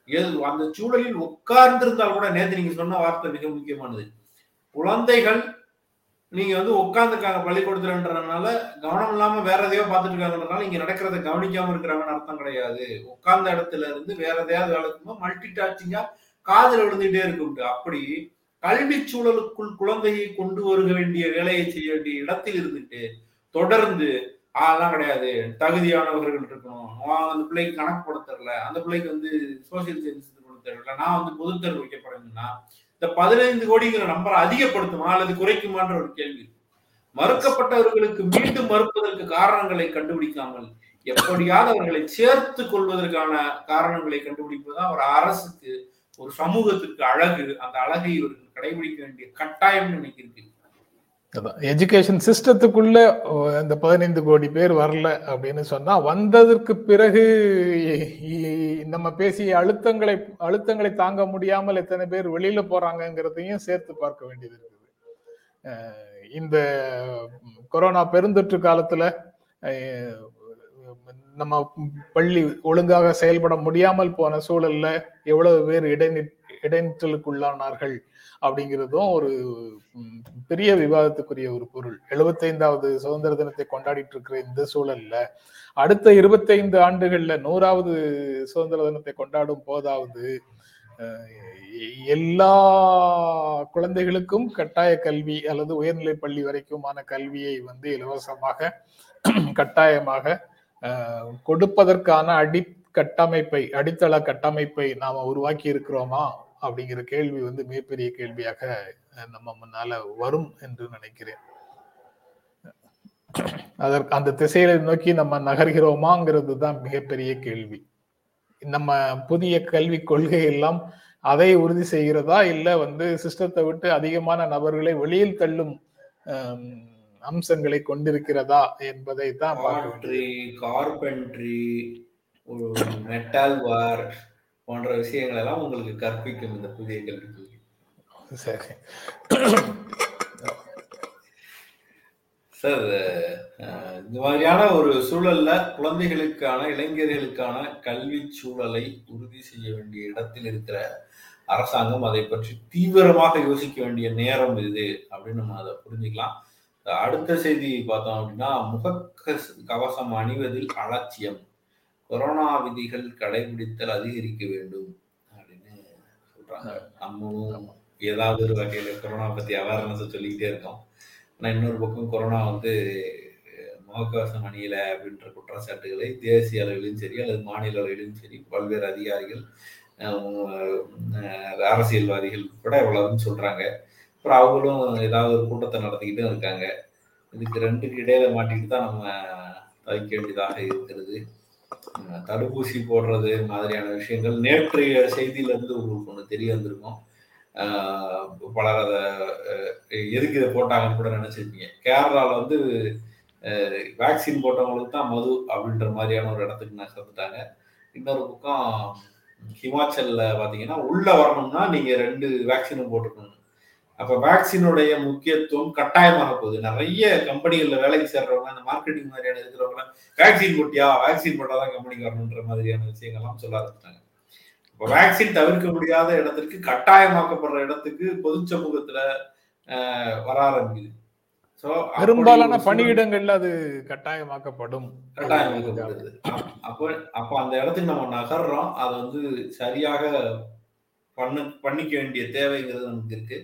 ஏது அந்த சூழலில் உட்கார்ந்திருந்தால் கூட நேற்று நீங்க சொன்ன வார்த்தை மிக முக்கியமானது. குழந்தைகள் நீங்க வந்து உட்காந்துருக்காங்க பள்ளிக்கூடத்துலன்றதுனால கவனம் இல்லாம வேற எதையோ பார்த்துட்டு இருக்காங்கன்றதுனால இங்க நடக்கிறத கவனிக்காம இருக்கிறாங்கன்னு அர்த்தம் கிடையாது. உட்கார்ந்த இடத்துல இருந்து வேற எதையாவது வேலைக்கும்போது மல்டி டாச்சிங்கா காதல் விழுந்துட்டே இருக்கு அப்படி கல்வி சூழலுக்குள் குழந்தையை கொண்டு வருக வேண்டிய வேலையை செய்ய வேண்டிய இடத்தில் இருந்துட்டு தொடர்ந்து அதெல்லாம் கிடையாது. தகுதியானவர்கள் இருக்கணும். அவன் அந்த பிள்ளைக்கு கணக்கு போட தெரில அந்த பிள்ளைக்கு வந்து சோசியல் சயின்ஸ் போட நான் வந்து பொதுத்தேர்வு வைக்க போறேன்னா இந்த பதினைந்து கோடிங்கிற நம்பரை அதிகப்படுத்துமா அல்லது குறைக்குமான்ற ஒரு கேள்வி. மறுக்கப்பட்டவர்களுக்கு மீண்டும் மறுப்பதற்கு காரணங்களை கண்டுபிடிக்காமல் எப்படியாவது அவர்களை சேர்த்து கொள்வதற்கான காரணங்களை கண்டுபிடிப்பதுதான் ஒரு அரசுக்கு ஒரு சமூகத்துக்கு அழகு. அந்த அழகை இவர்கள் கடைபிடிக்க வேண்டிய கட்டாயம் நினைக்கிறது அதான் எஜுகேஷன் சிஸ்டத்துக்குள்ள இந்த பதினைந்து கோடி பேர் வரல அப்படின்னு சொன்னா வந்ததற்கு பிறகு நம்ம பேசிய அழுத்தங்களை அழுத்தங்களை தாங்க முடியாமல் எத்தனை பேர் வெளியில போறாங்கிறதையும் சேர்த்து பார்க்க வேண்டியது இருக்குது. இந்த கொரோனா பெருந்தொற்று காலத்துல நம்ம பள்ளி ஒழுங்காக செயல்பட முடியாமல் போன சூழல்ல எவ்வளவு பேர் இடைநிற்று இடைநிற்றலுக்குள்ளானார்கள் அப்படிங்கிறதும் ஒரு பெரிய விவாதத்துக்குரிய ஒரு பொருள். எழுபத்தைந்தாவது சுதந்திர தினத்தை கொண்டாடிட்டு இருக்கிற இந்த சூழல்ல அடுத்த இருபத்தைந்து ஆண்டுகள்ல நூறாவது சுதந்திர தினத்தை கொண்டாடும் போதாவது எல்லா குழந்தைகளுக்கும் கட்டாய கல்வி அல்லது உயர்நிலை பள்ளி வரைக்குமான கல்வியை வந்து இலவசமாக கட்டாயமாக கொடுப்பதற்கான அடி கட்டமைப்பை அடித்தள கட்டமைப்பை நாம உருவாக்கி இருக்கிறோமா அப்படிங்கிற கேள்வி வந்து மிகப்பெரிய கேள்வியாக நம்ம முன்னால வரும் என்று நினைக்கிறேன். அதற்கு அந்த திசையில நோக்கி நம்ம நகர்கிறோமாங்கிறது தான் மிகப்பெரிய கேள்வி. நம்ம புதிய கல்வி கொள்கை எல்லாம் அதை உறுதி செய்கிறதா? இல்ல வந்து சிஸ்டத்தை விட்டு அதிகமான நபர்களை வெளியில் தள்ளும் அம்சங்களை கொண்டிருக்கிறதா என்பதை தான் கார்பென்ட்ரி மெட்டல் வார் போன்ற விஷயங்கள் எல்லாம் உங்களுக்கு கற்பிக்கும் இந்த புதிய கல்வி கொள்கை சரி சார் இந்த மாதிரியான ஒரு சூழல்ல குழந்தைகளுக்கான இளைஞர்களுக்கான கல்வி சூழலை உறுதி செய்ய வேண்டிய இடத்தில் இருக்கிற அரசாங்கம் அதை பற்றி தீவிரமாக யோசிக்க வேண்டிய நேரம் இது அப்படின்னு நம்ம அதை புரிஞ்சுக்கலாம். அடுத்த செய்தி பார்த்தோம் அப்படின்னா முக கவசம் அணிவதில் அலட்சியம். கொரோனா விதிகள் கடைபிடித்தல் அதிகரிக்க வேண்டும் அப்படின்னு சொல்றாங்க. நம்மளும் ஏதாவது ஒரு வகையில கொரோனா பத்தி அவேர்னஸ் சொல்லிக்கிட்டே இருக்கோம். ஆனா இன்னொரு பக்கம் கொரோனா வந்து முகக்கவசம் அணியல அப்படின்ற குற்றச்சாட்டுகளை தேசிய அளவிலும் சரி அல்லது மாநில அளவிலும் சரி பல்வேறு அதிகாரிகள் அரசியல்வாதிகள் கூட இவ்வளவுன்னு சொல்றாங்க. அப்புறம் அவங்களும் ஏதாவது ஒரு கூட்டத்தை நடத்திக்கிட்டு இருக்காங்க. இதுக்கு ரெண்டுக்கு இடையில மாட்டிட்டு தான் நம்ம தவிக்க வேண்டியதாக இருக்கிறது. தடுப்பூசி போடுறது மாதிரியான விஷயங்கள். நேற்றைய செய்தியிலேருந்து உங்களுக்கு ஒன்று தெரிய வந்திருக்கும். பலர் அதை எதுக்கு இதை போட்டாங்கன்னு கூட நினைச்சிருப்பீங்க. கேரளாவில் வந்து வேக்சின் போட்டவங்களுக்கு தான் மது அப்படின்ற மாதிரியான ஒரு இடத்துக்கு நகர்ந்துட்டாங்க இன்னொரு பக்கம் ஹிமாச்சலில் பார்த்தீங்கன்னா உள்ளே வரணும்னா நீங்கள் ரெண்டு வேக்சினும் போட்டுக்கணும். அப்ப வேக்சினுடைய முக்கியத்துவம் கட்டாயமாக போகுது. நிறைய கம்பெனிகள்ல வேலைக்கு சேர்றவங்க அந்த மார்க்கெட்டிங் மாதிரியான இருக்கிறவங்க வேக்சின் போட்டியா? வேக்சின் போட்டாதான் கம்பெனிக்கு வரணுன்ற மாதிரியான விஷயங்கள்லாம் சொல்ல ஆரம்பிச்சிட்டாங்க. இப்போ வேக்சின் தவிர்க்க முடியாத இடத்திற்கு கட்டாயமாக்கப்படுற இடத்துக்கு பொது சமூகத்துல வர ஆரம்பிக்குது. பெரும்பாலான பணியிடங்கள்ல அது கட்டாயமாக்கப்படும். கட்டாயமாக்கப்படுது. அப்போ அப்போ அந்த இடத்துக்கு நம்ம நகர்றோம். அதை வந்து சரியாக பண்ண பண்ணிக்க வேண்டிய தேவைங்கிறது நமக்கு இருக்கு.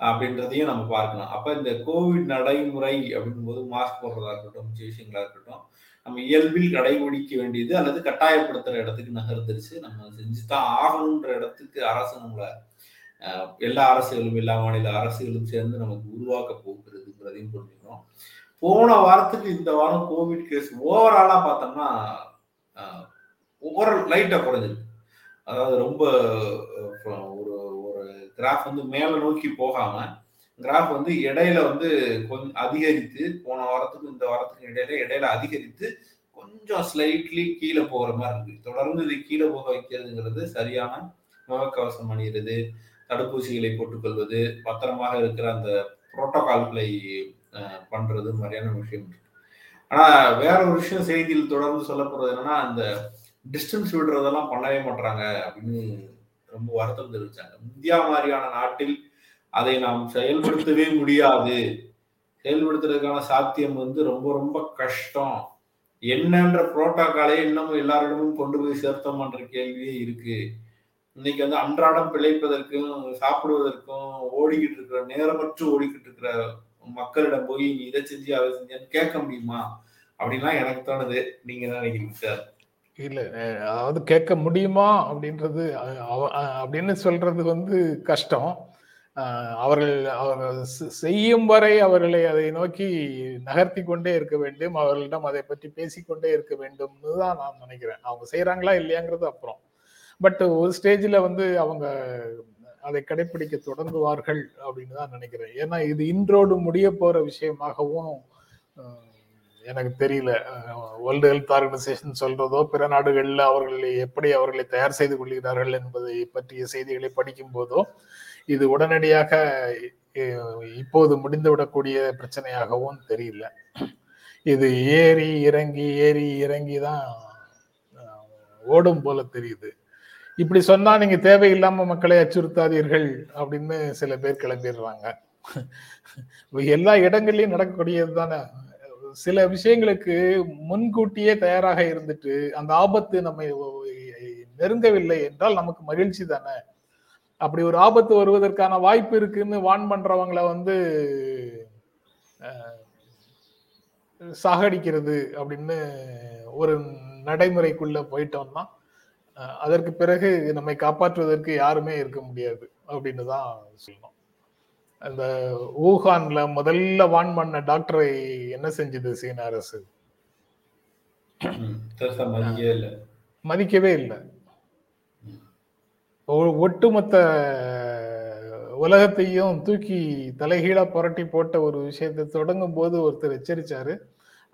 அப்படின்றதையும் நம்ம பார்க்கலாம். அப்ப இந்த கோவிட் நடைமுறை அப்படிங்கும்போது மாஸ்க் போடுறதா இருக்கட்டும் மிச்ச விஷயங்களா இருக்கட்டும் நம்ம இயல்பில் கடைபிடிக்க வேண்டியது அல்லது கட்டாயப்படுத்துற இடத்துக்கு நகர்ந்துருச்சு. நம்ம செஞ்சுதான் ஆகணுன்ற இடத்துக்கு அரசு நம்மளை எல்லா அரசுகளும் எல்லா மாநில அரசுகளும் சேர்ந்து நமக்கு உருவாக்க போகிறதுங்கிறதையும் புரிஞ்சுக்கிறோம். போன வாரத்துக்கு இந்த வாரம் கோவிட் கேஸ் ஓவராலா பார்த்தோம்னா ஓவரால் லைட்டா குறைஞ்சிருக்கு. அதாவது ரொம்ப ஒரு கிராஃப் வந்து மேலே நோக்கி போகாம கிராஃப் வந்து இடையில வந்து கொஞ்சம் அதிகரித்து போன வாரத்துக்கும் இந்த வாரத்துக்கு இடையில இடையில அதிகரித்து கொஞ்சம் ஸ்லைட்லி கீழே போகிற மாதிரி இருக்கு. தொடர்ந்து இது கீழே போக வைக்கிறதுங்கிறது சரியான முகக்கவசம் அணிகிறது தடுப்பூசிகளை போட்டுக்கொள்வது பத்திரமாக இருக்கிற அந்த புரோட்டோகால்களை பண்றது மாதிரியான விஷயம் இருக்கு. ஆனா வேற ஒரு விஷயம் செய்தியில் தொடர்ந்து சொல்லப்படுறது என்னன்னா அந்த டிஸ்டன்ஸ் விடுறதெல்லாம் பண்ணவே மாட்டாங்க அப்படின்னு ரொம்ப வருத்தம் தெரிவிச்சாங்க. இந்தியா மாதிரியான நாட்டில் அதை நாம் செயல்படுத்தவே முடியாது. செயல்படுத்துறதுக்கான சாத்தியம் வந்து ரொம்ப ரொம்ப கஷ்டம். என்னன்ற புரோட்டோகாலே இன்னமும் எல்லாரிடமும் கொண்டு போய் சேர்த்தோம்ன்ற கேள்வியே இருக்கு. இன்னைக்கு வந்து அன்றாடம் பிழைப்பதற்கும் சாப்பிடுவதற்கும் ஓடிக்கிட்டு இருக்கிற நேரமற்று ஓடிக்கிட்டு இருக்கிற மக்களிடம் போய் நீ இதை செஞ்சு அதை செஞ்சு கேட்க முடியுமா? அப்படின்லாம் எனக்கு தோணுது. நீங்க என்ன நினைக்கிறீங்க சார்? இல்ல அதாவது கேட்க முடியுமா அப்படின்றது அப்படின்னு சொல்றது வந்து கஷ்டம். அவர்கள் அவர்கள் செய்யும் வரை அவர்களை அதை நோக்கி நகர்த்தி கொண்டே இருக்க வேண்டும். அவர்களிடம் அதை பற்றி பேசிக்கொண்டே இருக்க வேண்டும்னு தான் நான் நினைக்கிறேன். அவங்க செய்யறாங்களா இல்லையாங்கிறது அப்புறம். பட் ஒரு ஸ்டேஜில் வந்து அவங்க அதை கடைபிடிக்க தொடங்குவார்கள் அப்படின்னு தான் நினைக்கிறேன். ஏன்னா இது இன்றோடு முடிய போற விஷயமாகவும் எனக்கு தெரியல. வேர்ல்டு ஹெல்த் ஆர்கனைசேஷன் சொல்றதோ பிற நாடுகளில் அவர்களை எப்படி அவர்களை தயார் செய்து கொள்கிறார்கள் என்பதை பற்றிய செய்திகளை படிக்கும் போதோ இது உடனடியாக இப்போது முடிந்துவிடக்கூடிய பிரச்சனையாகவும் தெரியல. இது ஏறி இறங்கி ஏறி இறங்கி தான் ஓடும் போல தெரியுது. இப்படி சொன்னா நீங்க தேவையில்லாம மக்களை அச்சுறுத்தாதீர்கள் அப்படின்னு சில பேர் கிளம்பிடுறாங்க. எல்லா இடங்கள்லயும் நடக்கக்கூடியது தானே? சில விஷயங்களுக்கு முன்கூட்டியே தயாராக இருந்துட்டு அந்த ஆபத்து நம்மை நெருங்கவில்லை என்றால் நமக்கு மகிழ்ச்சி தானே? அப்படி ஒரு ஆபத்து வருவதற்கான வாய்ப்பு இருக்குன்னு வான் பண்றவங்கள வந்து சாகடிக்கிறது அப்படின்னு ஒரு நடைமுறைக்குள்ள போயிட்டோம்னா அதற்கு பிறகு நம்மை காப்பாற்றுவதற்கு யாருமே இருக்க முடியாது அப்படின்னு தான் சொல்லணும். அந்த ஊகான்ல முதல்ல வான் பண்ண டாக்டரை என்ன செஞ்சது சீன அரசு? மதிக்கவே இல்லை. ஒட்டுமொத்த உலகத்தையும் தூக்கி தலைகீழா புரட்டி போட்ட ஒரு விஷயத்தை தொடங்கும் போது ஒருத்தர் எச்சரிச்சாரு.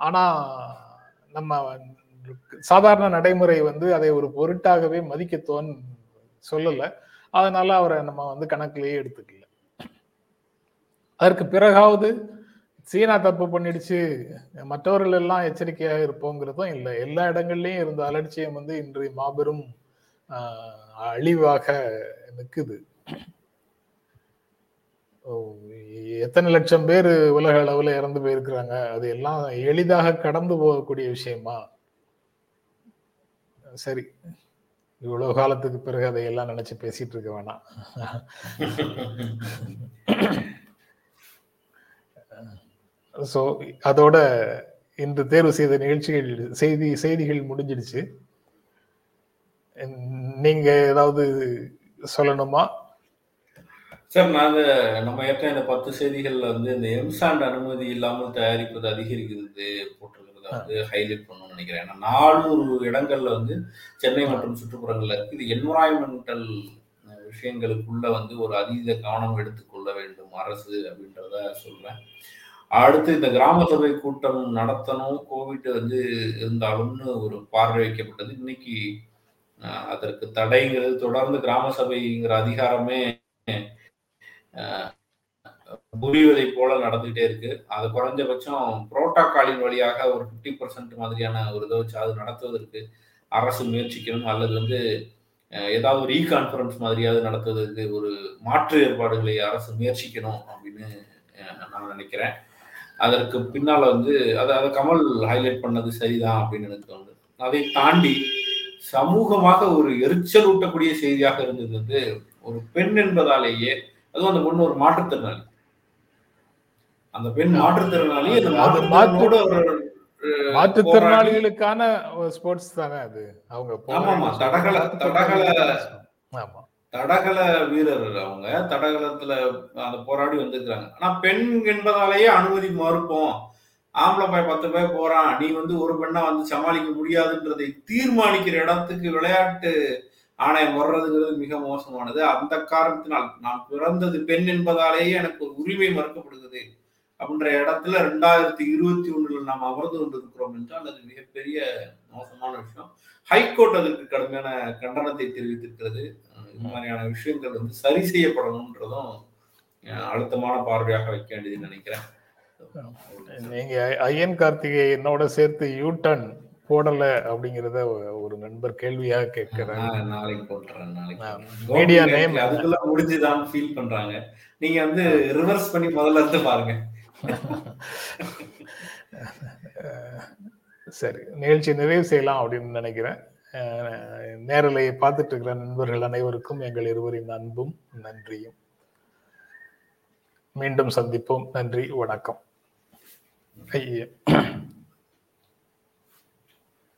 ஆனா நம்ம சாதாரண நடைமுறை வந்து அதை ஒரு பொருட்டாகவே மதிக்கத்தோன் சொல்லல. அதனால அவரை நம்ம வந்து கணக்கிலேயே எடுத்துக்கல. அதற்கு பிறகாவது சீனா தப்பு பண்ணிடுச்சு மற்றவர்கள் எல்லாம் எச்சரிக்கையாக இருப்போங்கிறதும் இல்லை. எல்லா இடங்கள்லையும் இருந்த அலட்சியம் வந்து இன்று மாபெரும் அழிவாக நிற்குது எத்தனை லட்சம் பேர் உலக அளவில் இறந்து போயிருக்கிறாங்க. அது எல்லாம் எளிதாக கடந்து போகக்கூடிய விஷயமா? சரி. இவ்வளவு காலத்துக்கு பிறகு அதையெல்லாம் நினைச்சு பேசிட்டு இருக்க வேணாம். ஸோ அதோட இன்று தேர்வு செய்த நிகழ்ச்சிகள் செய்தி செய்திகள் முடிஞ்சிடுச்சு. நீங்க ஏதாவது சொல்லணுமா? சார் நாங்க நம்ம ஏற்கனவே இந்த பத்து செய்திகள்ல வந்து இந்த எம்சாண்ட் அனுமதி இல்லாமல் தயாரிப்பது அதிகரிக்கிறது போட்டிருக்கிறத வந்து ஹைலைட் பண்ணணும்னு நினைக்கிறேன். ஏன்னா நானூறு இடங்கள்ல வந்து சென்னை மற்றும் சுற்றுப்புறங்கள்ல இருக்கு. இது என்வரான்மெண்டல் விஷயங்களுக்குள்ள வந்து ஒரு அதீத கவனம் எடுத்துக்கொள்ள வேண்டும் அரசு அப்படின்றத சொல்றேன். அடுத்து இந்த கிராம சபை கூட்டம் நடத்தணும். கோவிட் வந்து இருந்தாலும்னு ஒரு பார்வை வைக்கப்பட்டது. இன்னைக்கு அதற்கு தடைங்கிறது தொடர்ந்து கிராம சபைங்கிற அதிகாரமே புரிவதை போல நடந்துகிட்டே இருக்கு. அது குறைஞ்சபட்சம் புரோட்டோகாலின் வழியாக ஒரு ஃபிஃப்டி பர்சன்ட் மாதிரியான ஒரு இதை வச்சு அது நடத்துவதற்கு அரசு முயற்சிக்கணும். அல்லது வந்து ஏதாவது ஒரு இ கான்ஃபரன்ஸ் மாதிரியாவது நடத்துவதற்கு ஒரு மாற்று ஏற்பாடுகளை அரசு முயற்சிக்கணும் அப்படின்னு நான் நினைக்கிறேன். அதற்கு பின்னால வந்து அதை அதை கமல் ஹைலைட் பண்ணது சரிதான் அப்படின்னு எனக்கு தோணுது. அதை தாண்டி சமூகமாக ஒரு எரிச்சல் ஊட்டக்கூடிய செய்தியாக இருந்தது வந்து ஒரு பெண் என்பதாலேயே அதுவும் அந்த பொண்ணு ஒரு மாற்றுத்திறனாளி. அந்த பெண் மாற்றுத்திறனாளி அந்த மாற்றுத்திறனோட ஒரு மாற்றுத்திறனாளிகளுக்கான ஸ்போர்ட்ஸ் தானே அது? அவங்க ஆமாமா, தடகள- தடகள- ஆமா. தடகள வீரர் அவங்க. தடகளத்துல அந்த போராடி வந்திருக்கிறாங்க. ஆனா பெண் என்பதாலேயே அனுமதி மறுப்போம். ஆம்பளை பாய் பத்து பேர் போறான். நீ வந்து ஒரு பெண்ணா வந்து சமாளிக்க முடியாதுன்றதை தீர்மானிக்கிற இடத்துக்கு விளையாட்டு ஆணையம் வர்றதுங்கிறது மிக மோசமானது. அந்த காரணத்தினால் நான் பிறந்தது பெண் என்பதாலேயே எனக்கு ஒரு உரிமை மறுக்கப்படுகிறது அப்படின்ற இடத்துல ரெண்டாயிரத்தி இருபத்தி ஒண்ணுல நாம் அமர்ந்து கொண்டிருக்கிறோம் என்றால் அது மிகப்பெரிய மோசமான விஷயம். ஹைகோர்ட் அதற்கு கடுமையான கண்டனத்தை தெரிவித்திருக்கிறது. இது மாதிரியான விஷயங்கள் வந்து சரி செய்யப்படணும்ன்றதும் அழுத்தமான பார்வையாக வைக்க வேண்டியது நினைக்கிறேன். நீங்க ஐயன் கார்த்திகை என்னோட சேர்த்து யூ டர்ன் போடல அப்படிங்கறத ஒரு நண்பர் கேள்வியாக கேட்கிறார். நான் நாளைக்கு போட்டுறேன் நாளைக்கு name. நேத்து அதுக்குள்ள முடிஞ்சுதான் ஃபீல் பண்றாங்க. நீங்க வந்து ரிவர்ஸ் பண்ணி முதல்ல இருந்து பாருங்க. சரி நிகழ்ச்சி நிறைவு செய்யலாம் அப்படின்னு நினைக்கிறேன். நேரலையை பார்த்துட்டு இருக்கிற நண்பர்கள் அனைவருக்கும் எங்கள் இருவரின் அன்பும் நன்றியும். மீண்டும் சந்திப்போம். நன்றி வணக்கம். ஐயா.